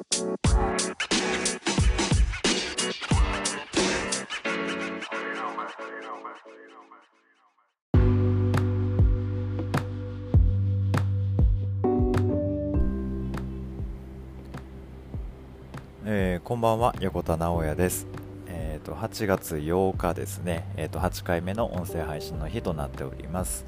えーこんばんは横田直也です。ーと8月8日ですね。えーと8回目の音声配信の日となっております。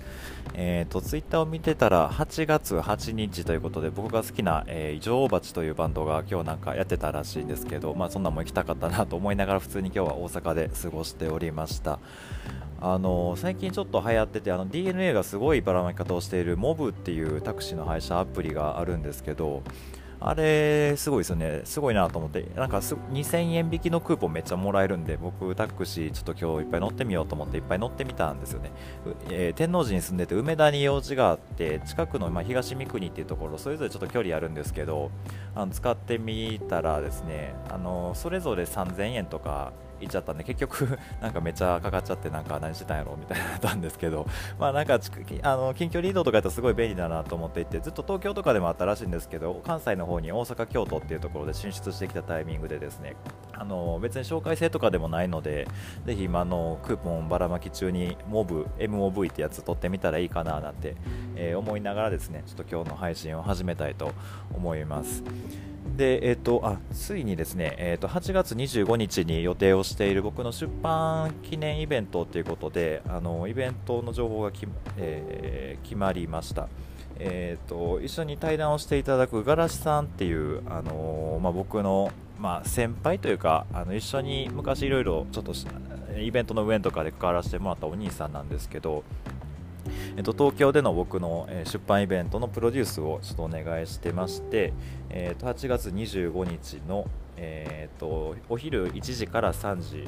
えーとツイッターを見てたら8月8日ということで僕が好きな、えー、女王蜂というバンドが今日なんかやってたらしいんですけど、まあそんなんも行きたかったなと思いながら普通に今日は大阪で過ごしておりました。あの最近ちょっと流行っててあの DNA がすごいばらまき方をしているモブっていうタクシーの配車アプリがあるんですけどあれすごいですよね。すごいなと思って。なんか2000円引きのクーポンめっちゃもらえるんで僕タクシーちょっと今日いっぱい乗ってみようと思っていっぱい乗ってみたんですよね、えー天王寺に住んでて梅田に用事があって近くの、まあ、東三国っていうところそれぞれちょっと距離あるんですけどあの使ってみたらですねあのそれぞれ3000円とかいっちゃったんで結局 なんかめっちゃかかっちゃってなんか何してたんやろみたいになったんですけど まあなんかあの近距離移動とかやったらすごい便利だなと思っていてずっと東京とかでもあったらしいんですけど関西の方に大阪京都っていうところで進出してきたタイミングでですねあの別に紹介制とかでもないのでぜひ今のクーポンばらまき中にモブ MOV ってやつ取ってみたらいいかななんて、えー思いながらですねちょっと今日の配信を始めたいと思います。で、えっ、と、あ、ついにですね、えっ、と、8月25日に予定をしている僕の出版記念イベントということで、あの、イベントの情報がき、えー決まりました。えっ、と、一緒に対談をしていただくガラシさんっていう、あのまあ、僕の、まあ、先輩というか、あの、一緒に昔いろいろちょっとイベントの上とかで関わらせてもらったお兄さんなんですけど、えっと、東京での僕の、え出版イベントのプロデュースをちょっとお願いしてまして、えーと8月25日の、えーとお昼1時から3時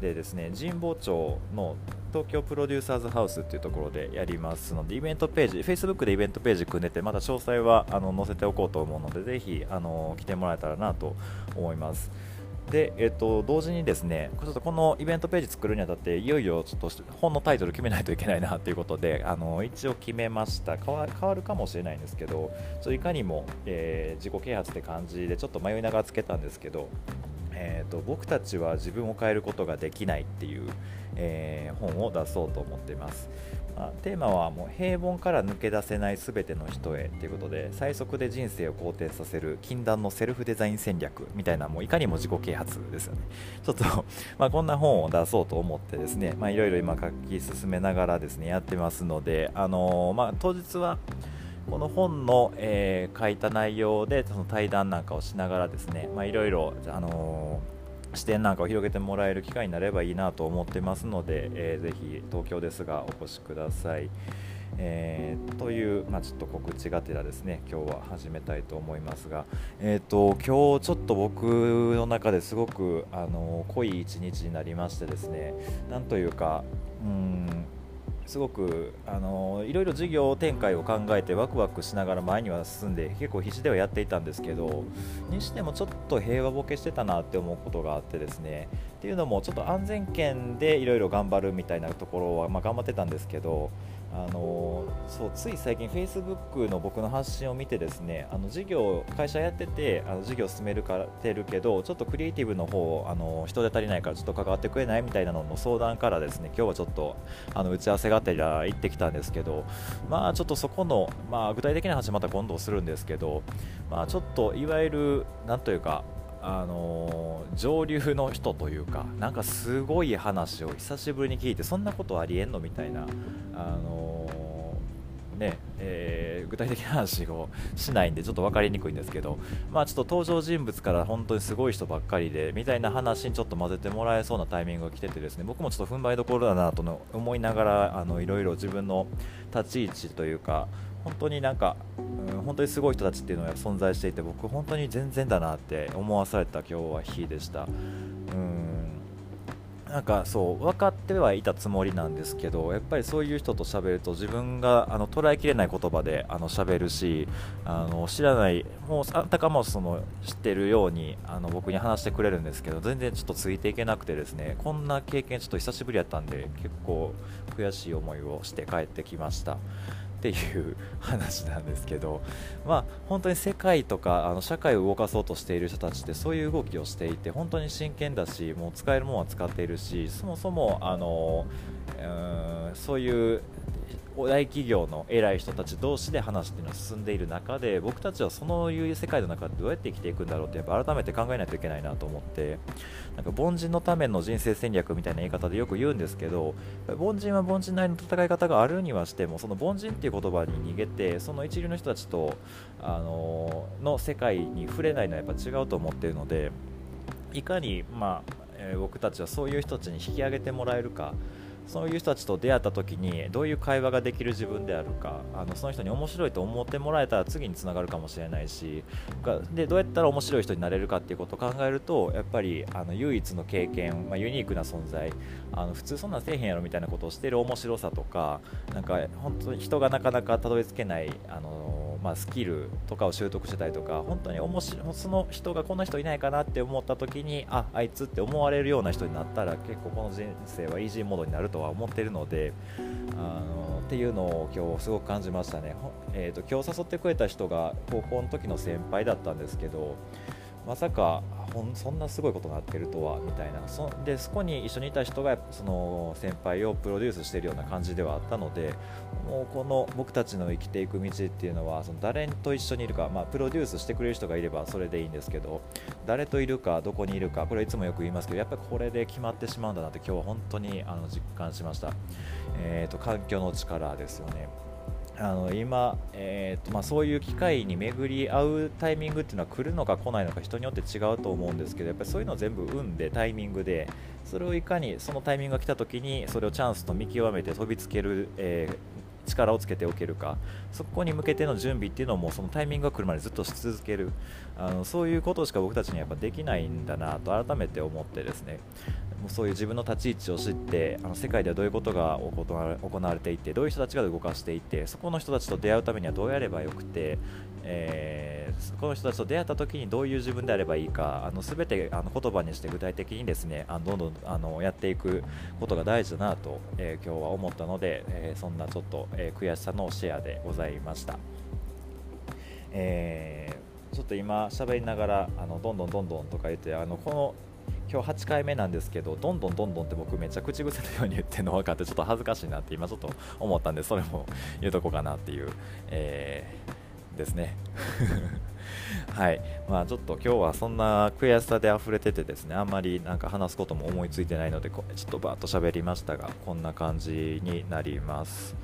でですね神保町の東京プロデューサーズハウスっていうところでやりますのでイベントページ Facebook でイベントページ組んでてまだ詳細はあの載せておこうと思うのでぜひあの来てもらえたらなと思います。で、えっと、同時にですね、ちょっとこのイベントページ作るにあたって、いよいよちょっと本のタイトル決めないといけないなということで、あの一応決めました。変わ、るかもしれないんですけど、ちょいかにも、えー自己啓発って感じで、ちょっと迷いながらつけたんですけど、えー、と僕たちは自分を変えることができないっていう、えー本を出そうと思っています、テーマはもう平凡から抜け出せない全ての人へということで最速で人生を好転させる禁断のセルフデザイン戦略みたいなもういかにも自己啓発ですよね。ちょっと、ま、こんな本を出そうと思ってですねいろいろ今書き進めながらですねやってますのであのーまあ当日はこの本の、えー書いた内容でその対談なんかをしながらですね、いろいろ、あの視点なんかを広げてもらえる機会になればいいなと思ってますので、えーぜひ東京ですがお越しください。えーという、まあ、ちょっと告知がてらですね今日は始めたいと思いますが、えー、と今日ちょっと僕の中ですごく、あの濃い一日になりましてですねなんというかうんすごくあのいろいろ事業展開を考えてワクワクしながら前には進んで結構必死ではやっていたんですけどにしてもちょっと平和ボケしてたなって思うことがあってですね。っていうのもちょっと安全圏でいろいろ頑張るみたいなところは、まあ、頑張ってたんですけどあのそうつい最近 Facebook の僕の発信を見てですねあの事業会社やっててあの事業進めるかてるけどちょっとクリエイティブの方あの人手足りないからちょっと関わってくれないみたいなのの相談からですね今日はちょっとあの打ち合わせがあったり行ってきたんですけどまあちょっとそこの、まあ、具体的な話また今度するんですけど、まあ、ちょっといわゆるなんというかあの上流の人というかなんかすごい話を久しぶりに聞いてそんなことありえんのみたいな、あのねえー具体的な話をしないんでちょっと分かりにくいんですけど、まあ、ちょっと登場人物から本当にすごい人ばっかりでみたいな話にちょっと混ぜてもらえそうなタイミングが来ててですね僕もちょっと踏ん張りどころだなと思いながらいろいろ自分の立ち位置というか本当になんか、うん、本当にすごい人たちっていうのが存在していて僕本当に全然だなって思わされた今日は日でした。うんなんかそう分かってはいたつもりなんですけどやっぱりそういう人と喋ると自分があの捉えきれない言葉であの喋るしあの知らないもうあたかもその知ってるようにあの僕に話してくれるんですけど全然ちょっとついていけなくてですねこんな経験ちょっと久しぶりやったんで結構悔しい思いをして帰ってきました。っていう話なんですけど、まあ、本当に世界とかあの社会を動かそうとしている人たちってそういう動きをしていて本当に真剣だしもう使えるものは使っているしそもそもあのうんそういう大企業の偉い人たち同士で話っていうのは進んでいる中で僕たちはそのいう世界の中でどうやって生きていくんだろうってやっぱ改めて考えないといけないなと思ってなんか凡人のための人生戦略みたいな言い方でよく言うんですけど凡人は凡人なりの戦い方があるにはしてもその凡人っていう言葉に逃げてその一流の人たちとあのの世界に触れないのはやっぱ違うと思っているのでいかに、まあえー、僕たちはそういう人たちに引き上げてもらえるかそういう人たちと出会った時にどういう会話ができる自分であるかあのその人に面白いと思ってもらえたら次につながるかもしれないしでどうやったら面白い人になれるかっていうことを考えるとやっぱりあの唯一の経験、まあ、ユニークな存在あの普通そんなんせえへんやろみたいなことをしてる面白さとかなんか本当に人がなかなかたどり着けないあのまあ、スキルとかを習得してたりとか本当に面白その人がこんな人いないかなって思った時にああいつって思われるような人になったら結構この人生はイージーモードになるとは思ってるのであのっていうのを今日すごく感じましたね、えーと、今日誘ってくれた人が高校の時の先輩だったんですけどまさかそんなすごいことがなってるとはみたいな。そでそこに一緒にいた人がその先輩をプロデュースしているような感じではあったのでもうこの僕たちの生きていく道っていうのはその誰と一緒にいるか、まあ、プロデュースしてくれる人がいればそれでいいんですけど誰といるかどこにいるかこれいつもよく言いますけどやっぱりこれで決まってしまうんだなって今日は本当にあの実感しました、えーと環境の力ですよね。あの今、えーとまあ、そういう機会に巡り合うタイミングっていうのは来るのか来ないのか人によって違うと思うんですけどやっぱりそういうのを全部運でタイミングでそれをいかにそのタイミングが来た時にそれをチャンスと見極めて飛びつける、えー、力をつけておけるかそこに向けての準備っていうのもそのタイミングが来るまでずっとし続ける。あのそういうことしか僕たちにはやっぱできないんだなと改めて思ってですね。うそういう自分の立ち位置を知ってあの世界ではどういうことが行われていてどういう人たちが動かしていてそこの人たちと出会うためにはどうやればよくて、えー、この人たちと出会った時にどういう自分であればいいかあの全てあの言葉にして具体的にですねあのどんどんあのやっていくことが大事だなと、えー、今日は思ったので、えー、そんなちょっと、え悔しさのシェアでございました。えー、ちょっと今喋りながらあのどんどんどんどんとか言ってあのこの今日8回目なんですけどどんどんどんどんって僕めっちゃ口癖のように言ってるの分かってちょっと恥ずかしいなって今ちょっと思ったんでそれも言うとこかなっていう、えー、ですね。はい。まあちょっと今日はそんな悔しさで溢れててですねあんまりなんか話すことも思いついてないのでちょっとバーッと喋りましたがこんな感じになります。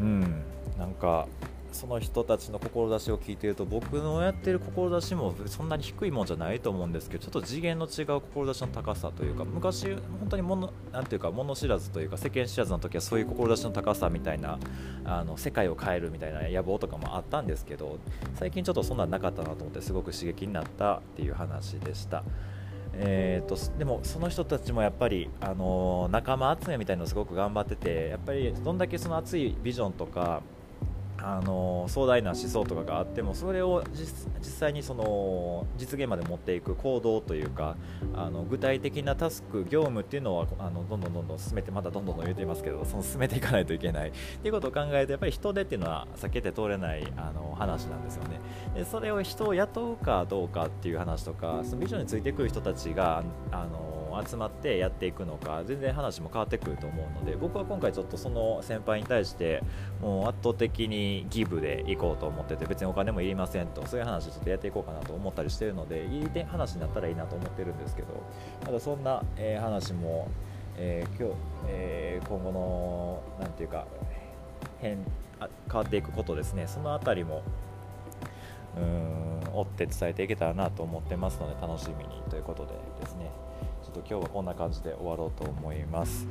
うん。なんかその人たちの志を聞いてると僕のやってる志もそんなに低いもんじゃないと思うんですけどちょっと次元の違う志の高さというか昔本当にものなていうか物知らずというか世間知らずの時はそういう志の高さみたいなあの世界を変えるみたいな野望とかもあったんですけど最近ちょっとそんなんなかったなと思ってすごく刺激になったっていう話でした。えーと、でもその人たちもやっぱり、あの仲間集めみたいなのすごく頑張っててやっぱりどんだけその熱いビジョンとかあの壮大な思想とかがあってもそれを実際にその実現まで持っていく行動というかあの具体的なタスク業務っていうのはあのどんどんどんどん進めてまたどんどん言っていますけどその進めていかないといけない。っていうことを考えるとやっぱり人手っていうのは避けて通れないあの話なんですよね。でそれを人を雇うかどうかっていう話とかそのビジョンについてくる人たちがあの集まってやっていくのか全然話も変わってくると思うので僕は今回ちょっとその先輩に対してもう圧倒的にギブでいこうと思ってて別にお金もいりませんとそういう話ちょっとやっていこうかなと思ったりしてるのでいい話になったらいいなと思ってるんですけどまだそんな、えー、話も、えー、今日、えー、今後の何て言うか変あ変わっていくことですね。その辺りもうん追って伝えていけたらなと思ってますので楽しみにということで。と今日はこんな感じで終わろうと思います。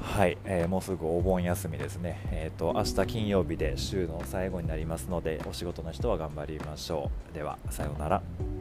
はい、えー、もうすぐお盆休みですね、えーと、明日金曜日で週の最後になりますのでお仕事の人は頑張りましょう。ではさようなら。